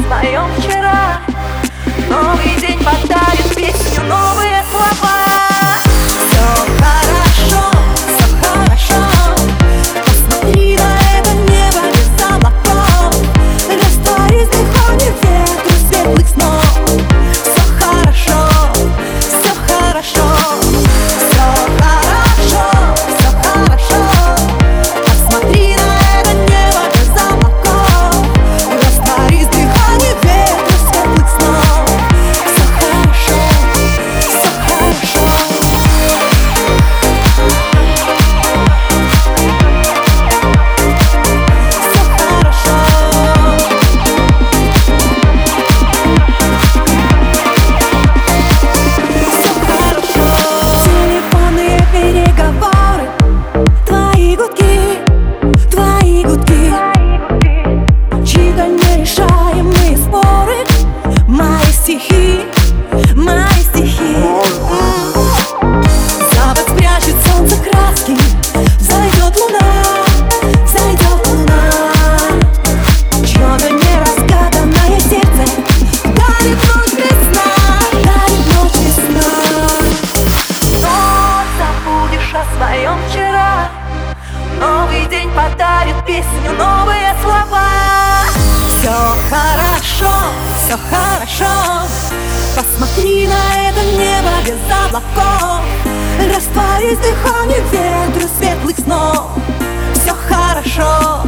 z majątkiem без облаков Растворись дыхание ветру светлых снов. Все хорошо,